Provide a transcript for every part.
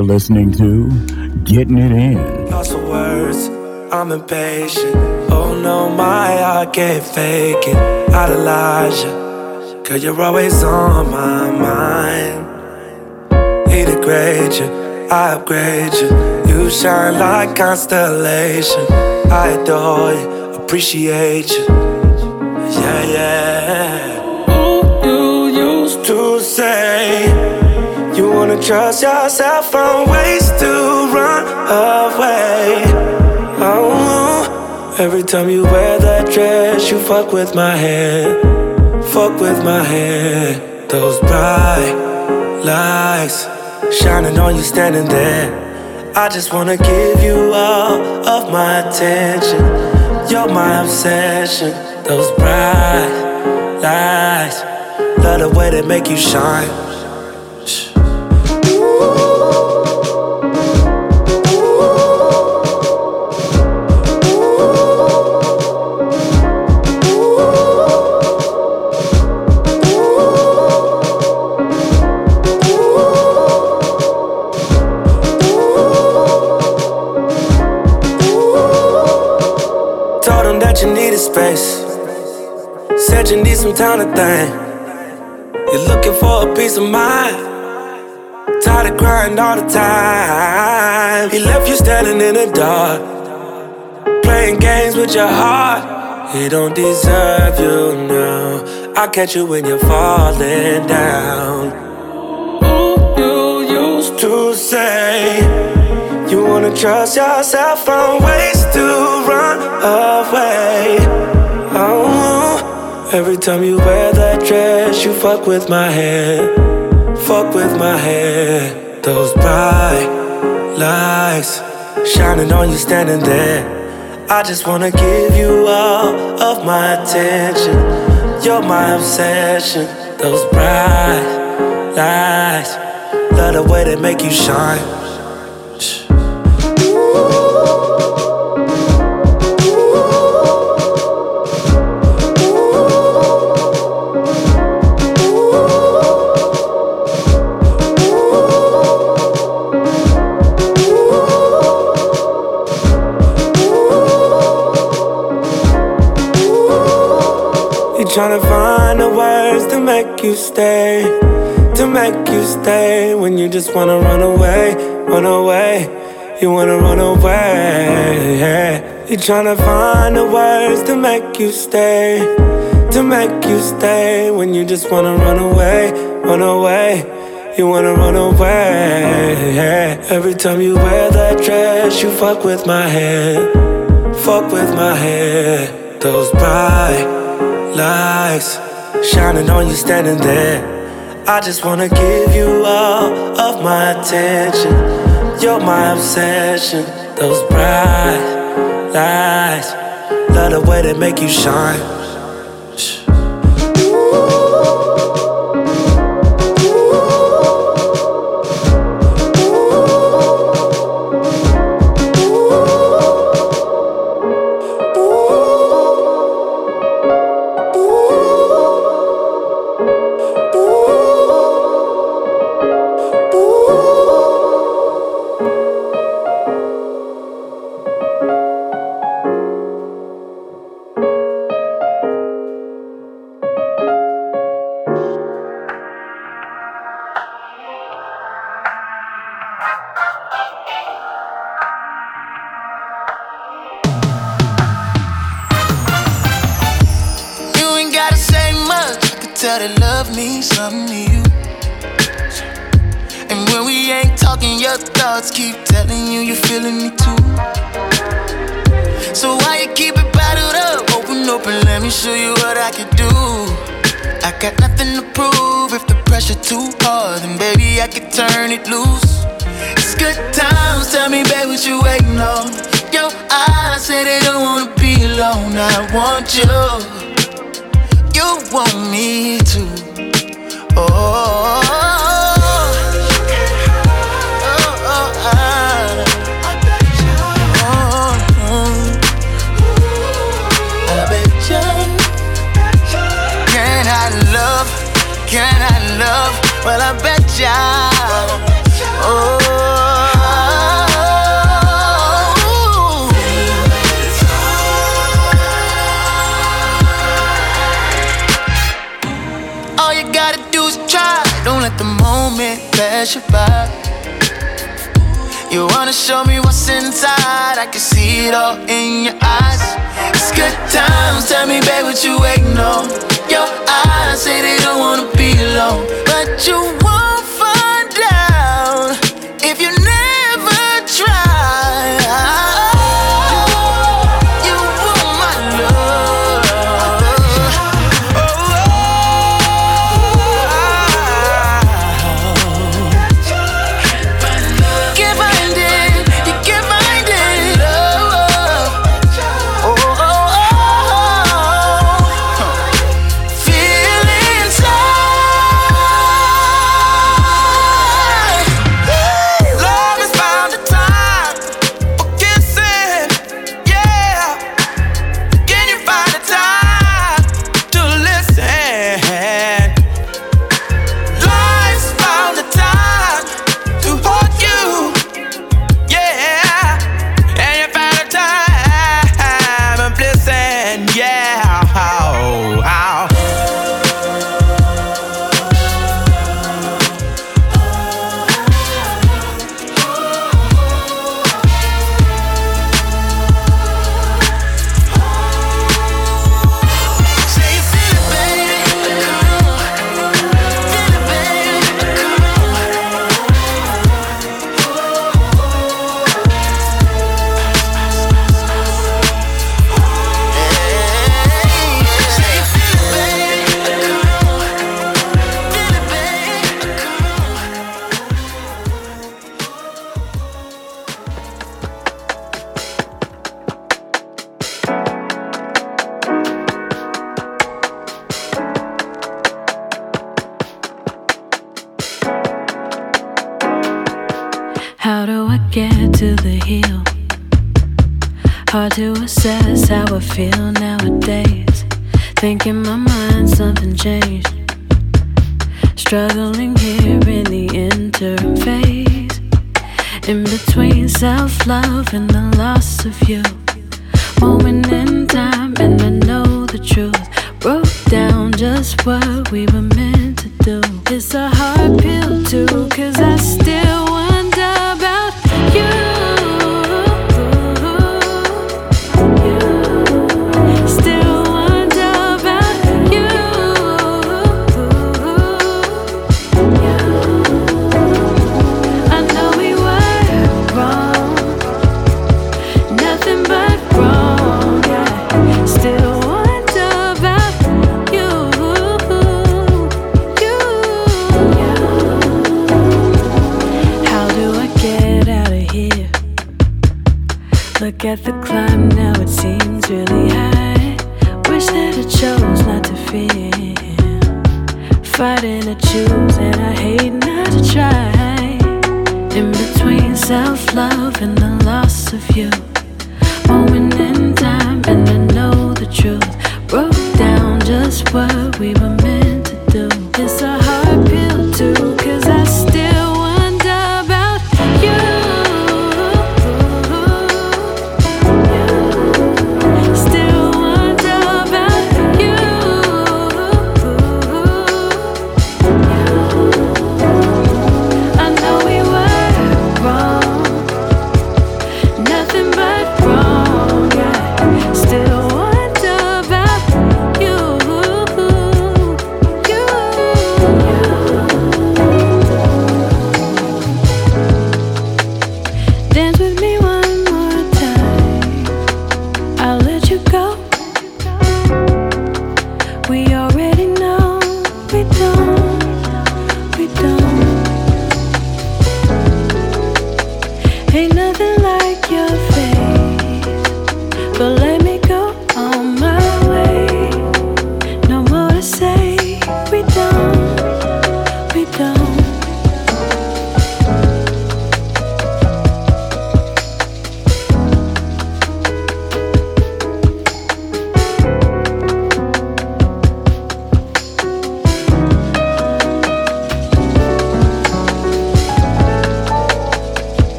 You're listening to Getting It In. Lost for words, I'm impatient. Oh no, my heart can't fake it. Elijah, cause you're always on my mind. He degrade you, I upgrade you. You shine like constellation. I adore you, appreciate you. Yeah, yeah. Who you used to say? Wanna trust yourself, find ways to run away. Oh, every time you wear that dress, you fuck with my head, fuck with my head. Those bright lights shining on you standing there. I just wanna give you all of my attention. You're my obsession. Those bright lights, love the way they make you shine. You need some time to think. You're looking for a peace of mind. Tired of crying all the time. He left you standing in the dark. Playing games with your heart. He don't deserve you now. I'll catch you when you're falling down. Ooh, you used to say you wanna trust yourself from ways to run away. Oh, every time you wear that dress, you fuck with my head. Fuck with my head. Those bright lights shining on you standing there. I just wanna give you all of my attention. You're my obsession. Those bright lights, love the way they make you shine. Stay, to make you stay when you just wanna run away, run away. You wanna run away. Yeah. You're trying to find the words to make you stay, to make you stay when you just wanna run away, run away. You wanna run away. Yeah. Every time you wear that dress, you fuck with my head, fuck with my head. Those bright lights shining on you standing there. I just wanna give you all of my attention. You're my obsession. Those bright lights, love the way they make you shine. self love and the loss of you. Moment in time, and I know the truth. Broke down just what we were meant to do. It's a hard pill, too, cause I still.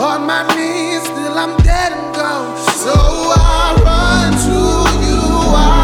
On my knees till I'm dead and gone. So I run to you. I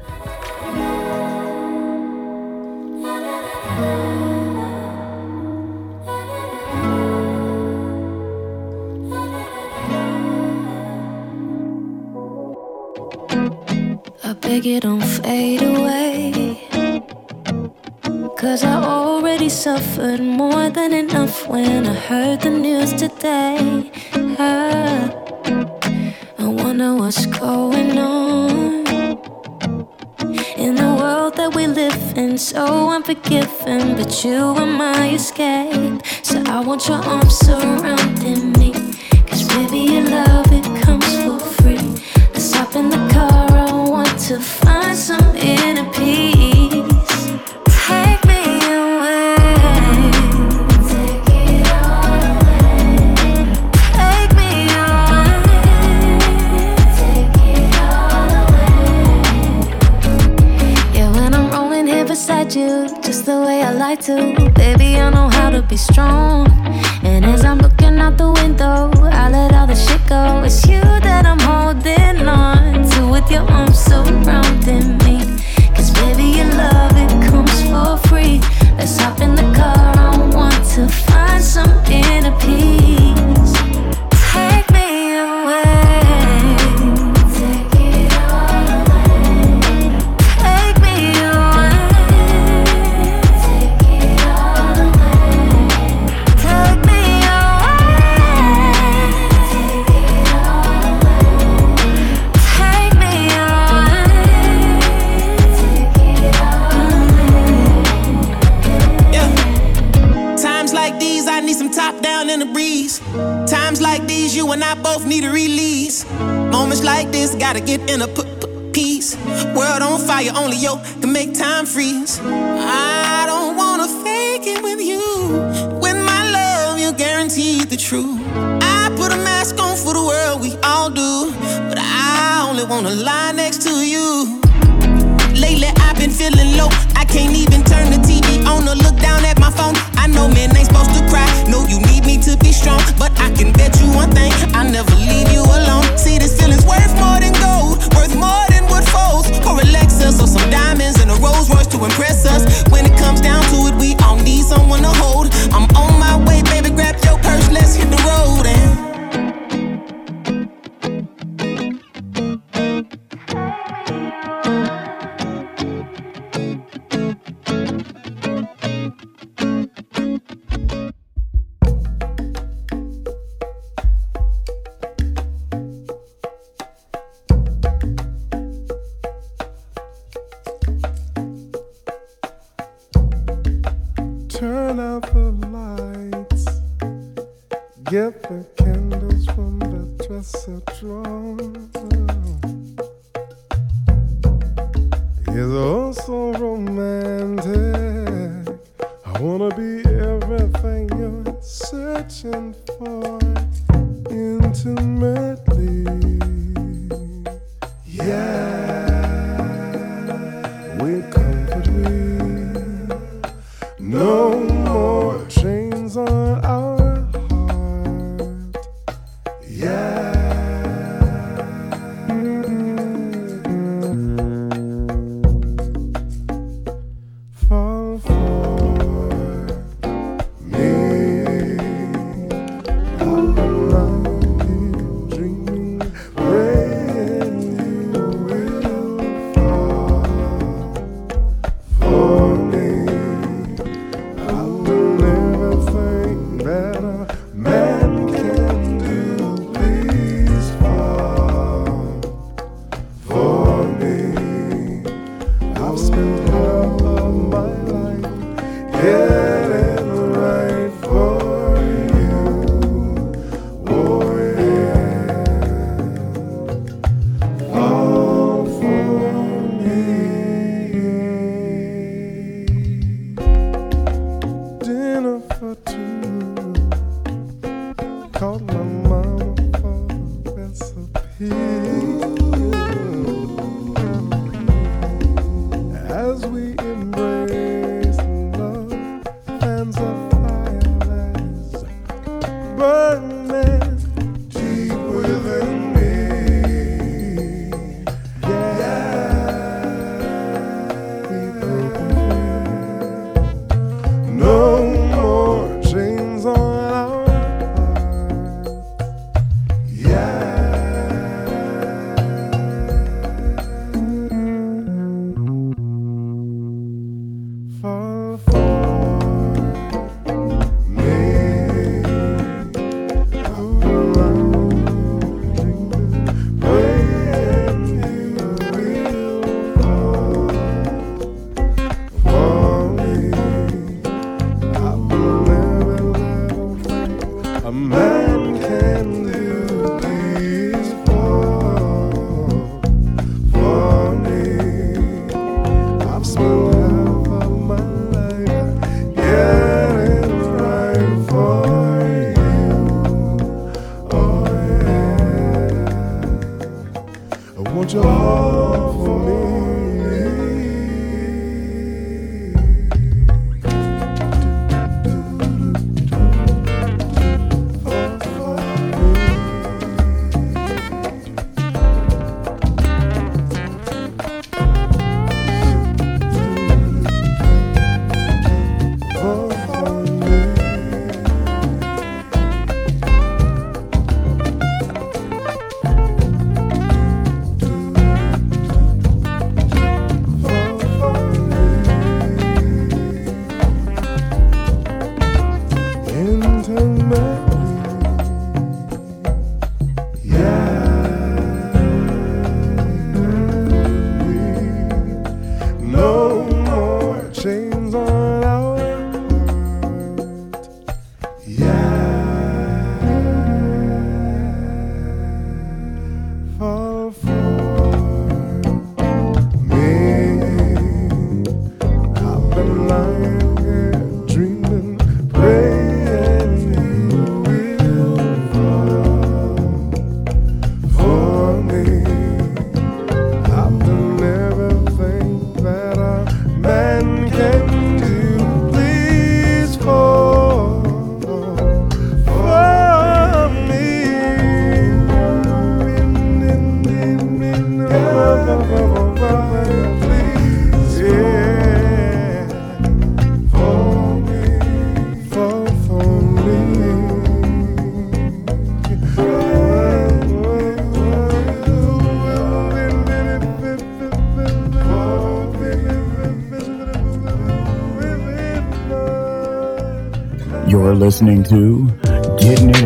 Than enough when I heard the news today. I, I wonder what's going on in the world that we live in, so unforgiving. But you are my escape, so I want your arms surrounding me. Cause baby, your love it comes for free. Let's hop in the car I want to find some inner peace. Like to. Baby, I know how to be strong. And as I'm looking out the window, I let all the shit go. It's you that I'm holding on to with your arms surrounding me. Cause baby, your love, it comes for free. Let's hop in the car, I want to find some inner peace. Gotta get in a p- p- peace. World on fire, only yo can make time freeze. I don't wanna fake it with you. With my love, you're guaranteed the truth. I put a mask on for the world, we all do. But I only wanna lie next to you. Lately, I've been feeling low. I can't even turn the TV on or look down at. I know men ain't supposed to cry. No, you need me to be strong. But I can bet you one thing I'll never leave you alone. See, this feeling's worth more than gold, worth more than wood folds. Or a Lexus or some diamonds and a Rolls Royce to impress us. When it comes down to it, we all need someone to hold. I'm on my way, baby, grab your purse, let's hit the road. And Não listening to Getting It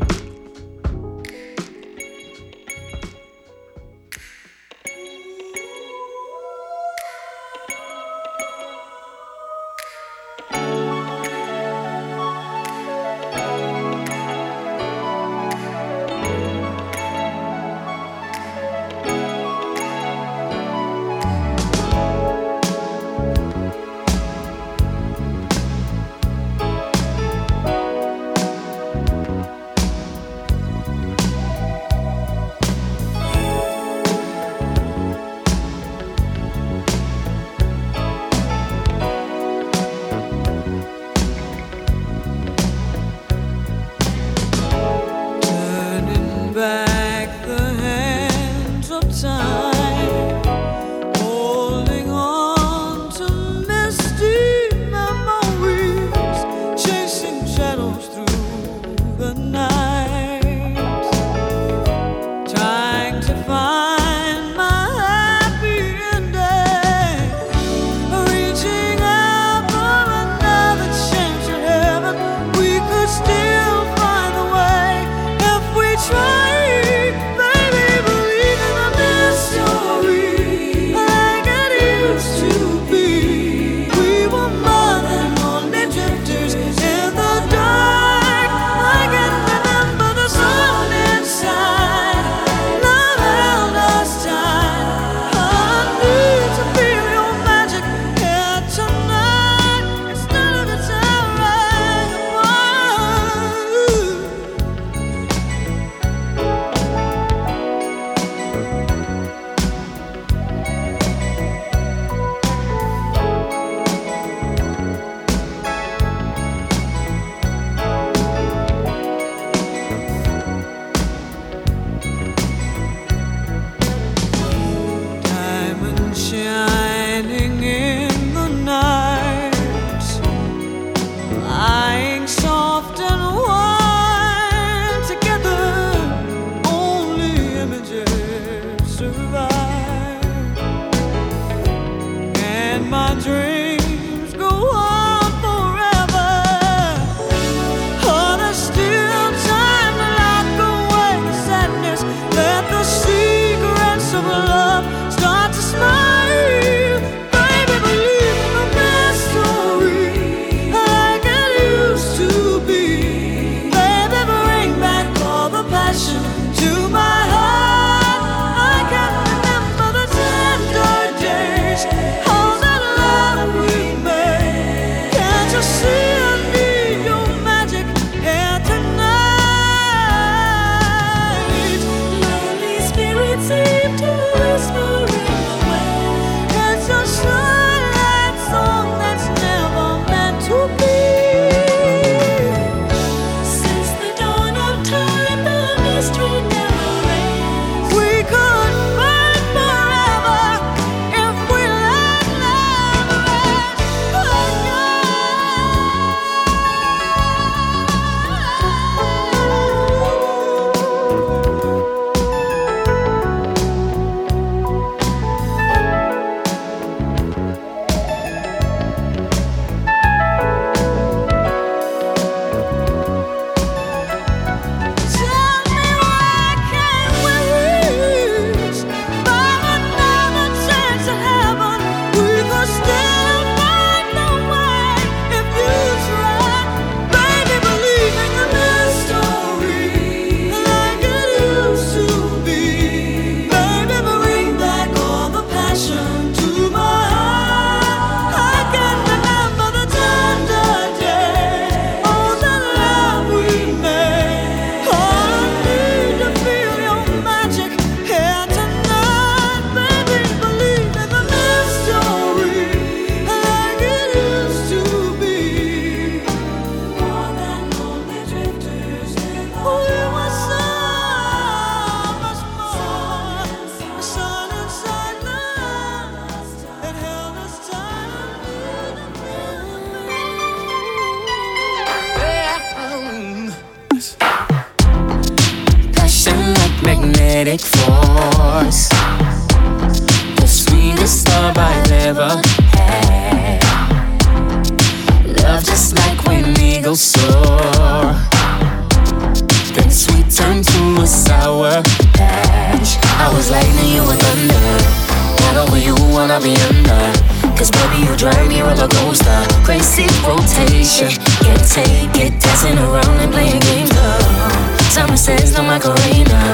Macarena.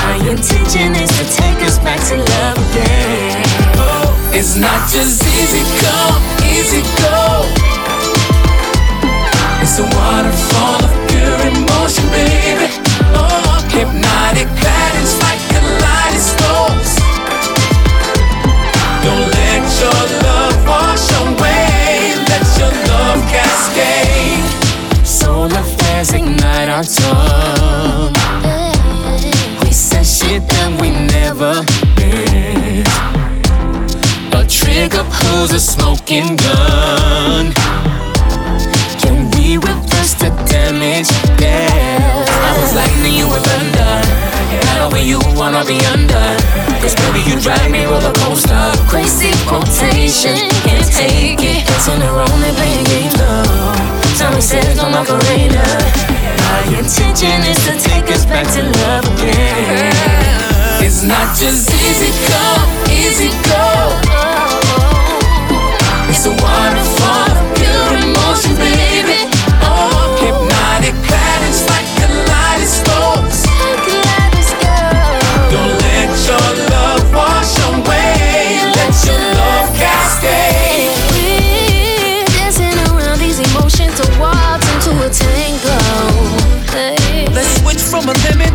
My intention is to take us back to love again. Oh, it's not just easy come, easy go. It's a waterfall of pure emotion, baby. Oh, hypnotic patterns like kaleidoscopes. Don't let your love wash away. Let your love cascade. Solar flares ignite our tongue. Shit that we never meant. A trigger pulls a smoking gun. Can we reverse the damage? Yeah. I was lightning, you were thunder. Not over you wanna be under. Cause baby, you drive me roller coaster. Crazy rotation, can't take it. Dancing around and playing games, though. Tommy says no Macarena. My intention is to take us back to love again. It's not just easy come, easy go. It's a waterfall pure emotion, baby.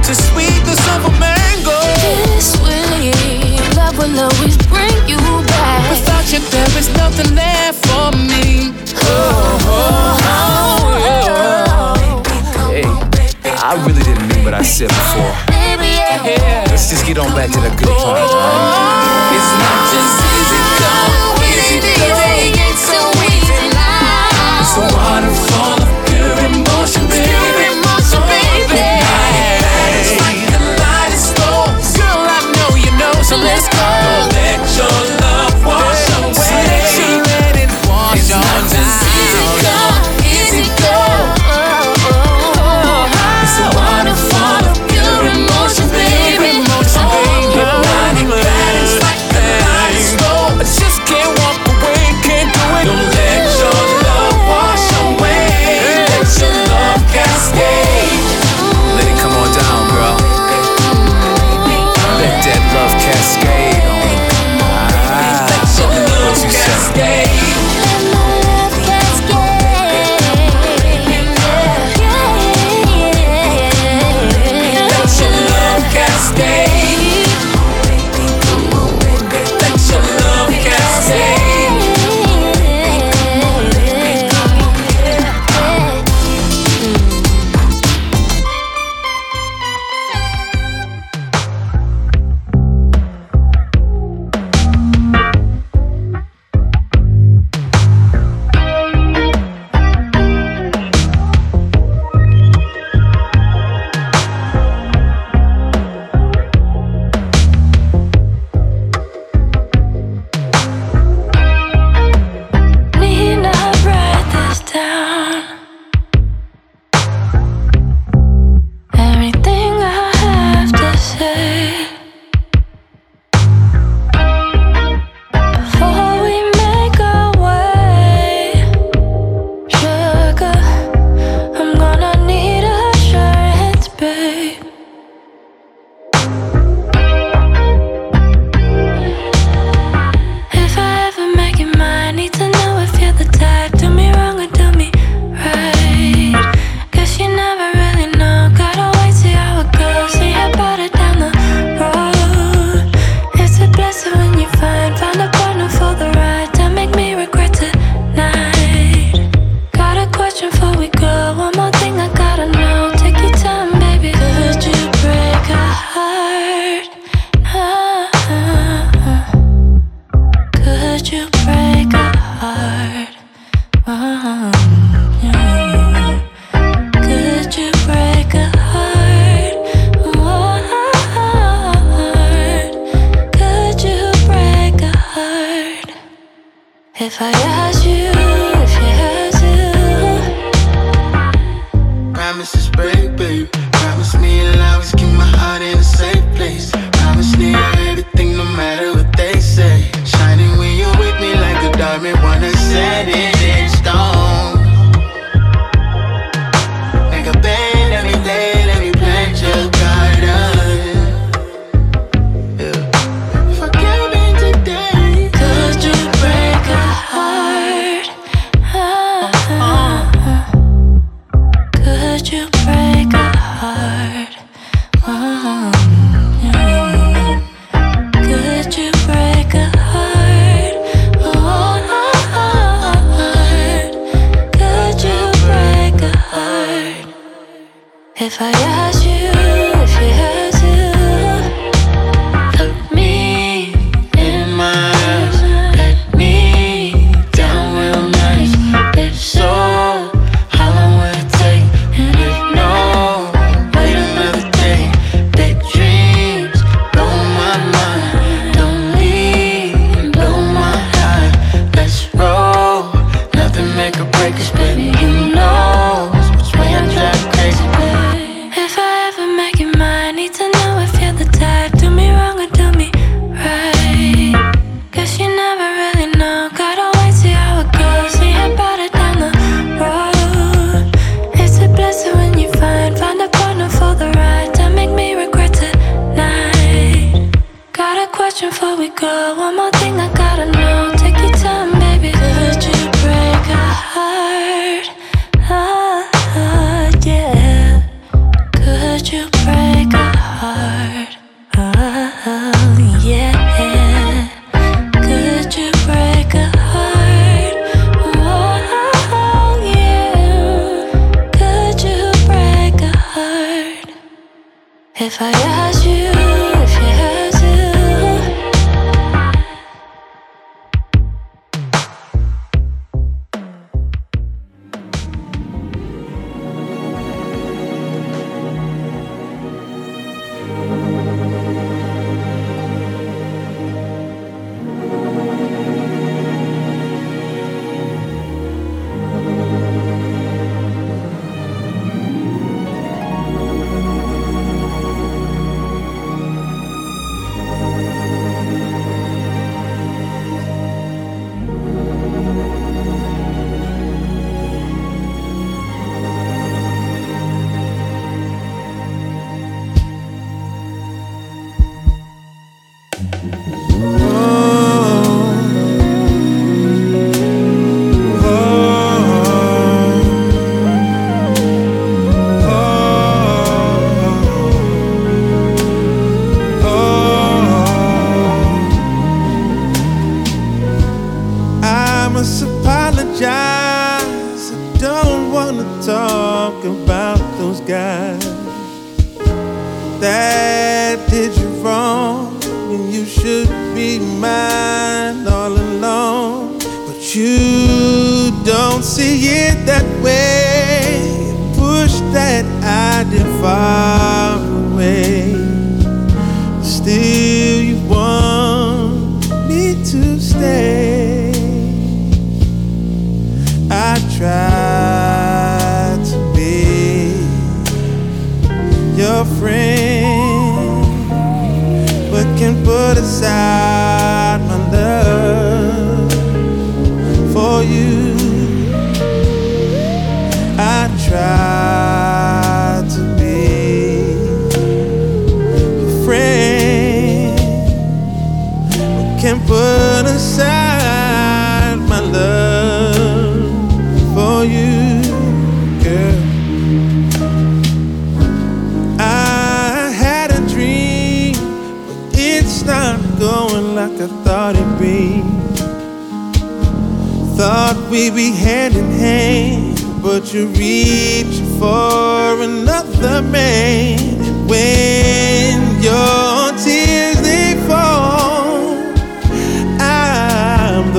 To sweetness of a mango. This way, love will always bring you back. Without you, there is nothing there for me. Oh, oh, oh, hey, I really didn't mean what I said before. Let's just get on back to the good part, right? Oh. It's not just easy come, easy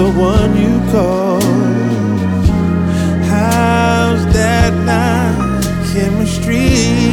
the one you call. How's that not chemistry?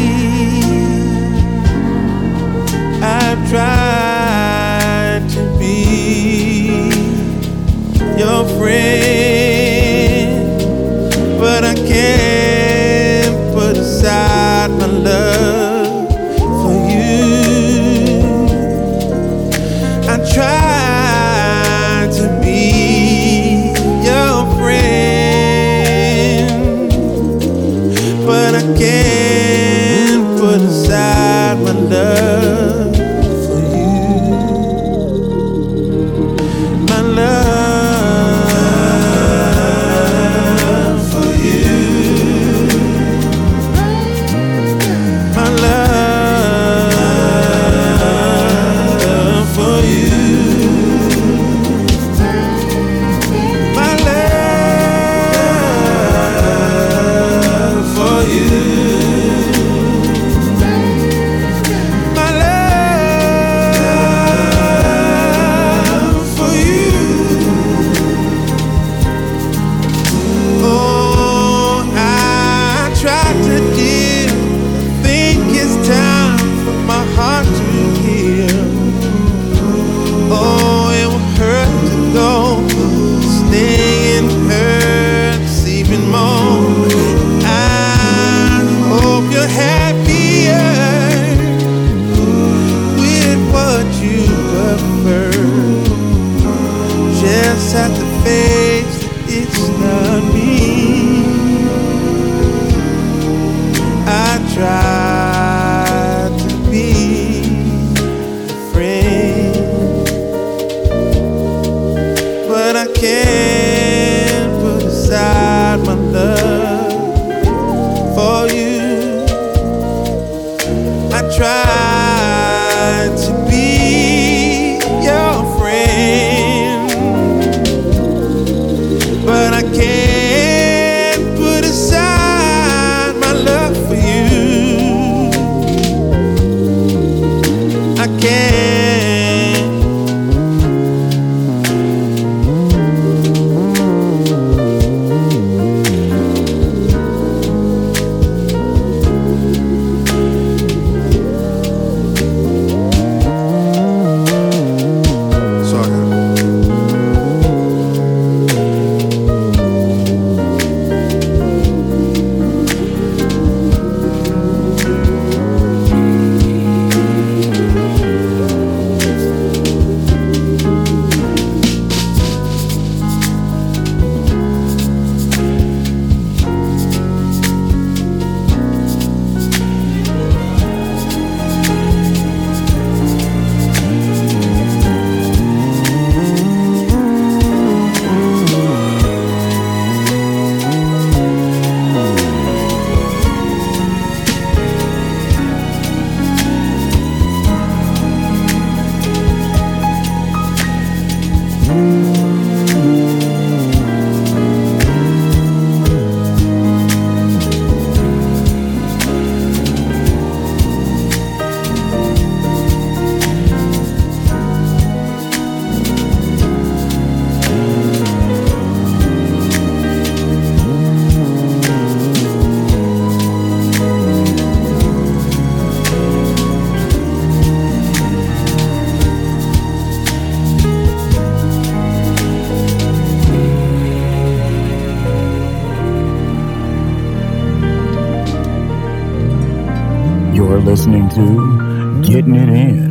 To Getting It In.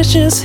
Let's just